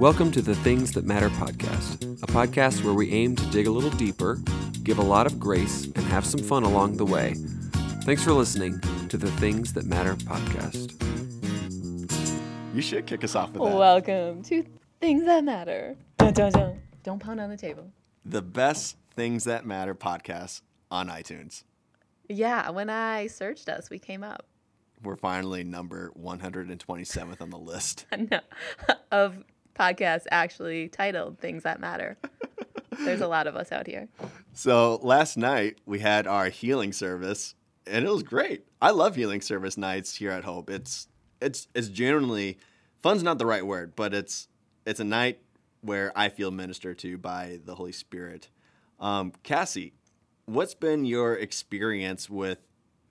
Welcome to the Things That Matter podcast, a podcast where we aim to dig a little deeper, give a lot of grace, and have some fun along the way. Thanks for listening to the Things That Matter podcast. You should kick us off with that. Welcome to Things That Matter. Dun, dun, dun. Don't pound on the table. the best Things That Matter podcast on iTunes. Yeah, when I searched us, we came up. We're finally number 127th on the list. No, of podcasts actually titled Things That Matter. There's a lot of us out here. So last night we had our healing service, and it was great. I love healing service nights here at Hope. It's it's it's genuinely fun's not the right word, but it's it's a night where I feel ministered to by the Holy Spirit. Um, Cassie, what's been your experience with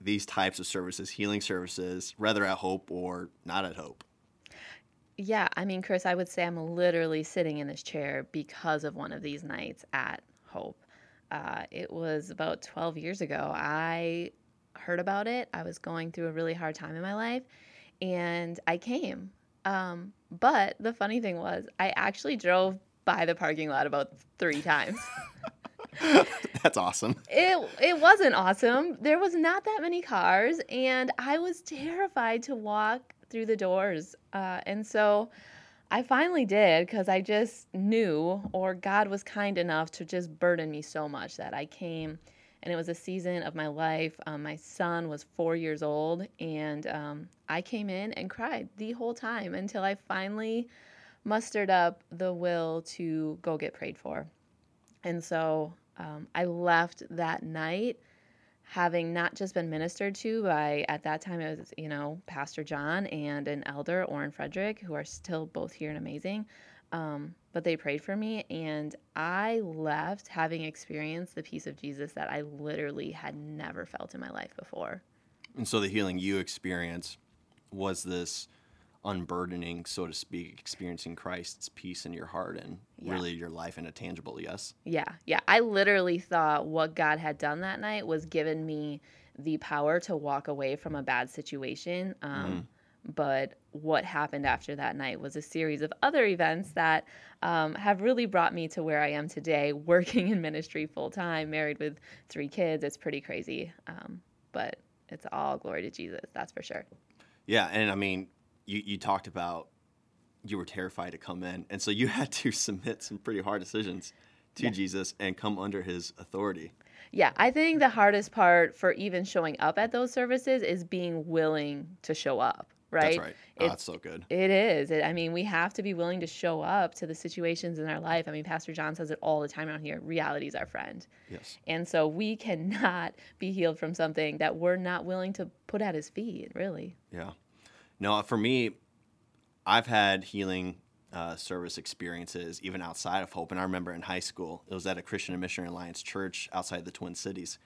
these types of services, healing services, whether at Hope or not at Hope? Yeah, I mean, Chris, I would say I'm literally sitting in this chair because of one of these nights at Hope. Uh, it was about 12 years ago. I heard about it. I was going through a really hard time in my life, and I came. Um, but the funny thing was, I actually drove by the parking lot about three times. That's awesome. It it wasn't awesome. There was not that many cars, and I was terrified to walk through the doors. Uh, and so I finally did because I just knew, or God was kind enough to just burden me so much that I came. And it was a season of my life. Um, my son was four years old, and um, I came in and cried the whole time until I finally mustered up the will to go get prayed for. And so um, I left that night having not just been ministered to by, at that time, it was, you know, Pastor John and an elder, Orrin Frederick, who are still both here and amazing. Um, but they prayed for me, and I left having experienced the peace of Jesus that I literally had never felt in my life before. And so the healing you experienced was this unburdening, so to speak, experiencing Christ's peace in your heart and Yeah. really your life in a tangible yes. Yeah, yeah. I literally thought what God had done that night was given me the power to walk away from a bad situation. Um, But what happened after that night was a series of other events that um, have really brought me to where I am today, working in ministry full time, married with three kids. It's pretty crazy. Um, but it's all glory to Jesus, that's for sure. Yeah, and I mean, you, you talked about you were terrified to come in, and so you had to submit some pretty hard decisions to Jesus and come under his authority. Yeah, I think the hardest part for even showing up at those services is being willing to show up, right? That's right. Oh, It's- that's so good. It is. It, I mean, we have to be willing to show up to the situations in our life. I mean, Pastor John says it all the time around here reality is our friend. Yes. And so we cannot be healed from something that we're not willing to put at his feet, really. Yeah. No, for me, I've had healing uh, service experiences even outside of Hope. And I remember in high school, it was at a Christian and Missionary Alliance church outside the Twin Cities.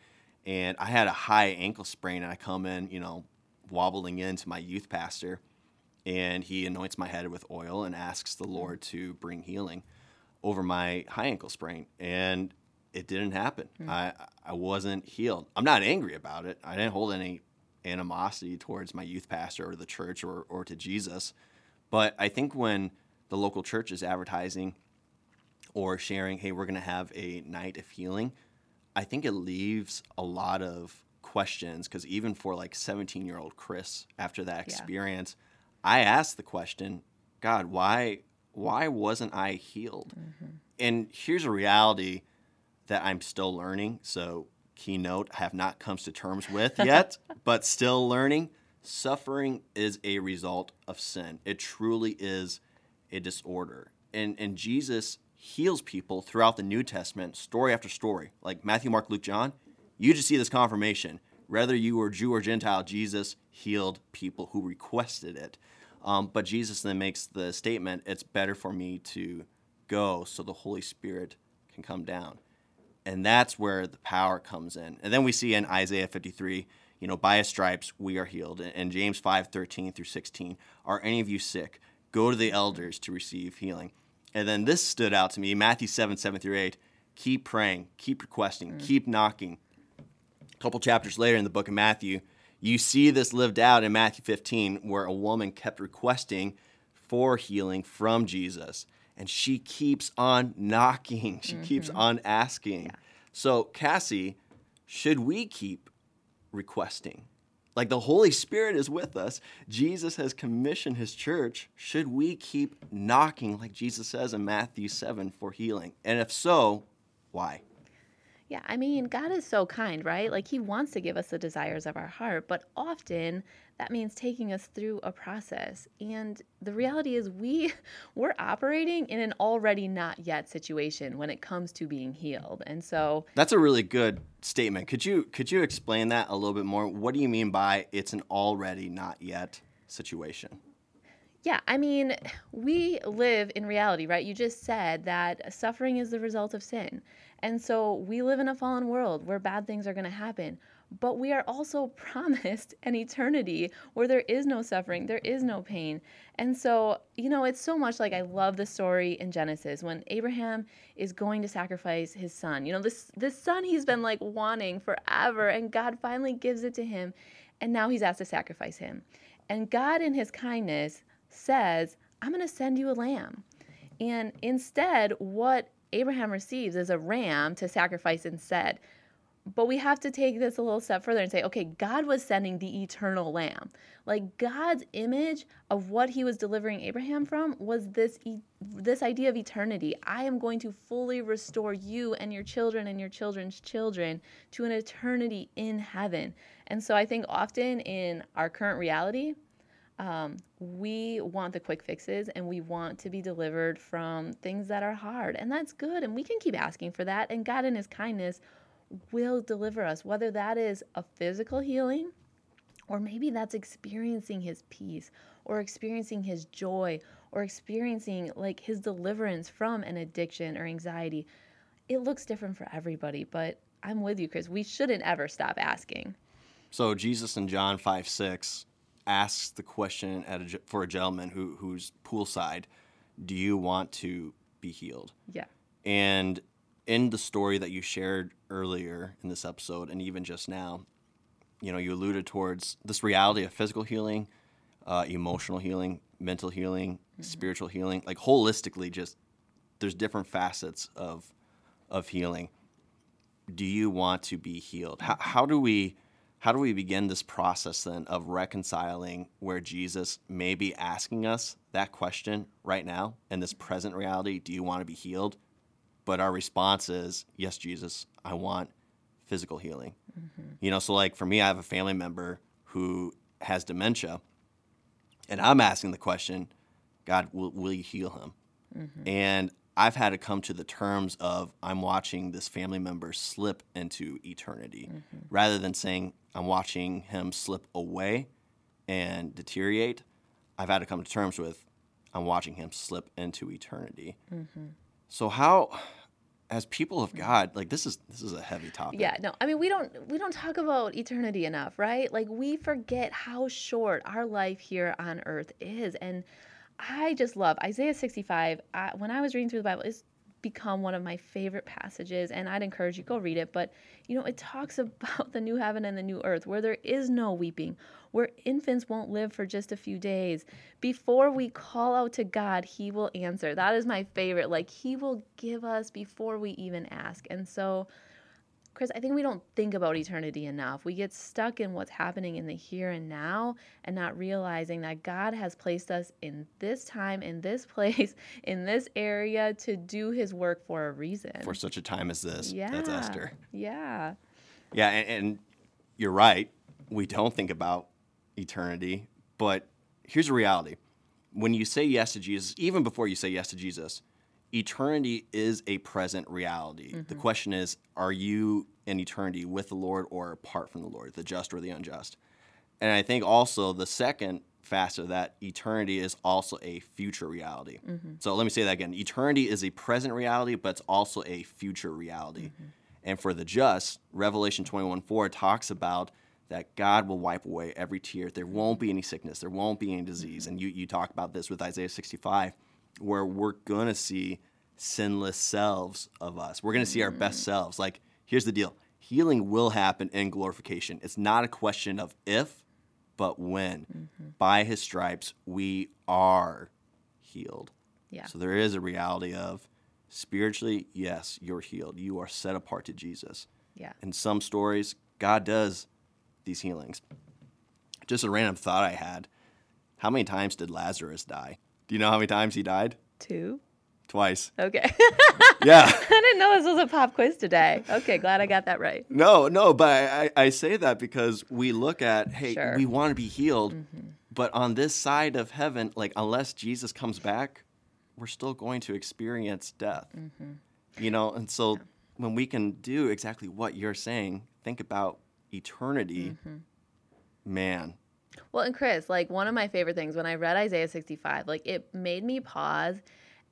And I had a high ankle sprain, and I come in, you know, wobbling into my youth pastor, and he anoints my head with oil and asks the Lord to bring healing over my high ankle sprain. And it didn't happen. I, I wasn't healed. I'm not angry about it. I didn't hold any animosity towards my youth pastor or the church or, or to Jesus. But I think when the local church is advertising or sharing, hey, we're going to have a night of healing, I think it leaves a lot of questions because even for like 17 year old Chris, after that Yeah. experience, I asked the question, God, why, why wasn't I healed? Mm-hmm. And here's a reality that I'm still learning. So, keynote, I have not come to terms with yet, but still learning. Suffering is a result of sin. It truly is a disorder. And, and Jesus heals people throughout the New Testament, story after story, like Matthew, Mark, Luke, John. You just see this confirmation. Whether you were Jew or Gentile, Jesus healed people who requested it. Um, but Jesus then makes the statement, it's better for me to go so the Holy Spirit can come down. And that's where the power comes in. And then we see in Isaiah 53, you know, by his stripes we are healed. And James 5, 13 through 16, are any of you sick? Go to the elders to receive healing. And then this stood out to me, Matthew 7, 7 through 8. Keep praying, keep requesting, mm. keep knocking. A couple chapters later in the book of Matthew, you see this lived out in Matthew 15, where a woman kept requesting for healing from Jesus. And she keeps on knocking. She keeps mm-hmm. on asking. So, Cassie, should we keep requesting? Like the Holy Spirit is with us. Jesus has commissioned his church. Should we keep knocking, like Jesus says in Matthew 7, for healing? And if so, why? Yeah, I mean, God is so kind, right? Like, He wants to give us the desires of our heart, but often that means taking us through a process. And the reality is, we we're operating in an already not yet situation when it comes to being healed. And so, That's a really good statement. Could you could you explain that a little bit more? What do you mean by it's an already not yet situation? Yeah, I mean, we live in reality, right? You just said that suffering is the result of sin. And so we live in a fallen world where bad things are going to happen. But we are also promised an eternity where there is no suffering, there is no pain. And so, you know, it's so much like I love the story in Genesis when Abraham is going to sacrifice his son. You know, this this son he's been like wanting forever and God finally gives it to him and now he's asked to sacrifice him. And God in his kindness says, "I'm going to send you a lamb." And instead, what Abraham receives is a ram to sacrifice instead. But we have to take this a little step further and say, okay, God was sending the eternal lamb. Like God's image of what he was delivering Abraham from was this e- this idea of eternity. I am going to fully restore you and your children and your children's children to an eternity in heaven. And so I think often in our current reality, um, we want the quick fixes and we want to be delivered from things that are hard. And that's good. And we can keep asking for that. And God, in His kindness, will deliver us, whether that is a physical healing or maybe that's experiencing His peace or experiencing His joy or experiencing like His deliverance from an addiction or anxiety. It looks different for everybody, but I'm with you, Chris. We shouldn't ever stop asking. So Jesus in John 5 6 asks the question at a, for a gentleman who, who's poolside Do you want to be healed? Yeah. And in the story that you shared earlier in this episode, and even just now, you know, you alluded towards this reality of physical healing, uh, emotional healing, mental healing, spiritual healing, like holistically, just there's different facets of of healing. Do you want to be healed? How, how do we how do we begin this process then of reconciling where Jesus may be asking us that question right now in this present reality? Do you want to be healed? But our response is, yes, Jesus, I want physical healing. Mm-hmm. You know, so like for me, I have a family member who has dementia, and I'm asking the question, God, will, will you heal him? Mm-hmm. And I've had to come to the terms of I'm watching this family member slip into eternity mm-hmm. rather than saying I'm watching him slip away and deteriorate. I've had to come to terms with I'm watching him slip into eternity. Mm-hmm. So how as people of mm. God, like this is this is a heavy topic. Yeah, no. I mean, we don't we don't talk about eternity enough, right? Like we forget how short our life here on earth is. And I just love Isaiah 65. I, when I was reading through the Bible, it's become one of my favorite passages and I'd encourage you go read it, but you know, it talks about the new heaven and the new earth where there is no weeping, where infants won't live for just a few days. Before we call out to God, he will answer. That is my favorite. Like he will give us before we even ask. And so Chris, I think we don't think about eternity enough. We get stuck in what's happening in the here and now and not realizing that God has placed us in this time, in this place, in this area to do his work for a reason. For such a time as this. yeah. That's Esther. Yeah. Yeah, and, and you're right. We don't think about eternity, but here's the reality. When you say yes to Jesus, even before you say yes to Jesus, eternity is a present reality. The mm-hmm. question is, are you in eternity with the Lord or apart from the Lord, the just or the unjust? And I think also the second facet of that eternity is also a future reality. Mm-hmm. So let me say that again. Eternity is a present reality, but it's also a future reality. Mm-hmm. And for the just, Revelation 21 4 talks about that God will wipe away every tear. There won't be any sickness, there won't be any disease. And you, you talk about this with Isaiah 65, where we're going to see sinless selves of us. We're going to see our best mm. selves. Like, here's the deal healing will happen in glorification. It's not a question of if, but when. Mm-hmm. By his stripes, we are healed. Yeah. So there is a reality of spiritually, yes, you're healed. You are set apart to Jesus. Yeah. In some stories, God does these healings. Just a random thought I had. How many times did Lazarus die? Do you know how many times he died? Two. Twice. Okay. Yeah. I didn't know this was a pop quiz today. Okay, glad I got that right. No, no, but I, I say that because we look at, hey, Sure. Mm-hmm. we want to be healed, but on this side of heaven, like unless Jesus comes back, we're still going to experience death. Mm-hmm. You know, and so when we can do exactly what you're saying, think about eternity, Mm-hmm. man. Well, and Chris, like one of my favorite things when I read Isaiah 65, like it made me pause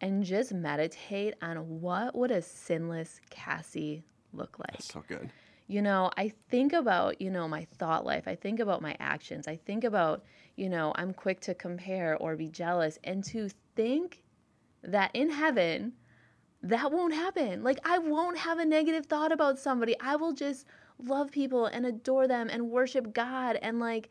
and just meditate on what would a sinless Cassie look like. That's so good. You know, I think about, you know, my thought life. I think about my actions. I think about, you know, I'm quick to compare or be jealous and to think that in heaven that won't happen. Like I won't have a negative thought about somebody. I will just love people and adore them and worship God and like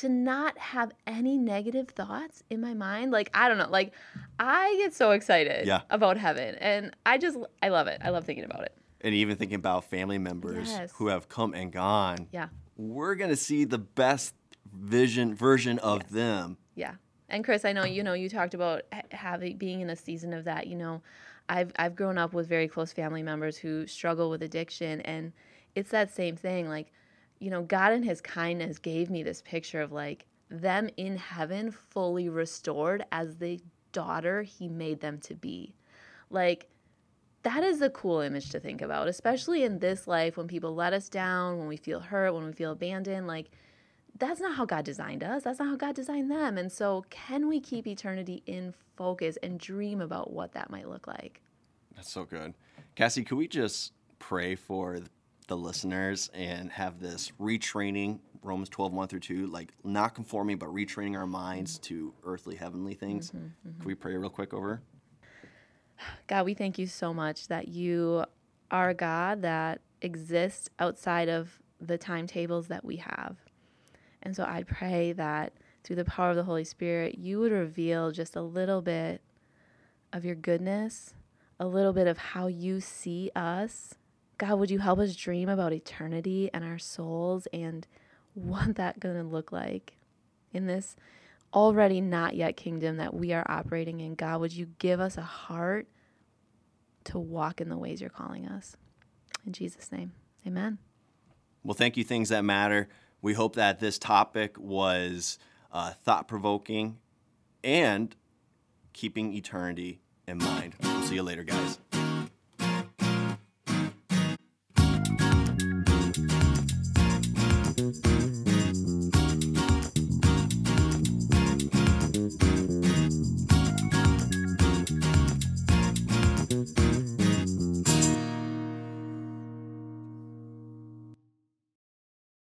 to not have any negative thoughts in my mind. Like I don't know, like I get so excited Yeah. about heaven and I just I love it. I love thinking about it. And even thinking about family members Yes. who have come and gone, Yeah. we're going to see the best vision version of them. Yeah. And Chris, I know you know you talked about having being in a season of that. You know, I've I've grown up with very close family members who struggle with addiction, and it's that same thing. Like, you know, God in His kindness gave me this picture of like them in heaven, fully restored as the daughter He made them to be. Like, that is a cool image to think about, especially in this life when people let us down, when we feel hurt, when we feel abandoned. Like, that's not how God designed us. That's not how God designed them. And so, can we keep eternity in focus and dream about what that might look like? That's so good. Cassie, could we just pray for the listeners and have this retraining, Romans 12, 1 through 2, like not conforming, but retraining our minds to earthly, heavenly things? Mm-hmm, mm-hmm. Could we pray real quick over? God, we thank you so much that you are a God that exists outside of the timetables that we have. And so I pray that through the power of the Holy Spirit, you would reveal just a little bit of your goodness, a little bit of how you see us. God, would you help us dream about eternity and our souls and what that going to look like in this already not yet kingdom that we are operating in. God, would you give us a heart to walk in the ways you're calling us? In Jesus' name, amen. Well, thank you, Things That Matter. We hope that this topic was uh, thought provoking and keeping eternity in mind. We'll see you later, guys.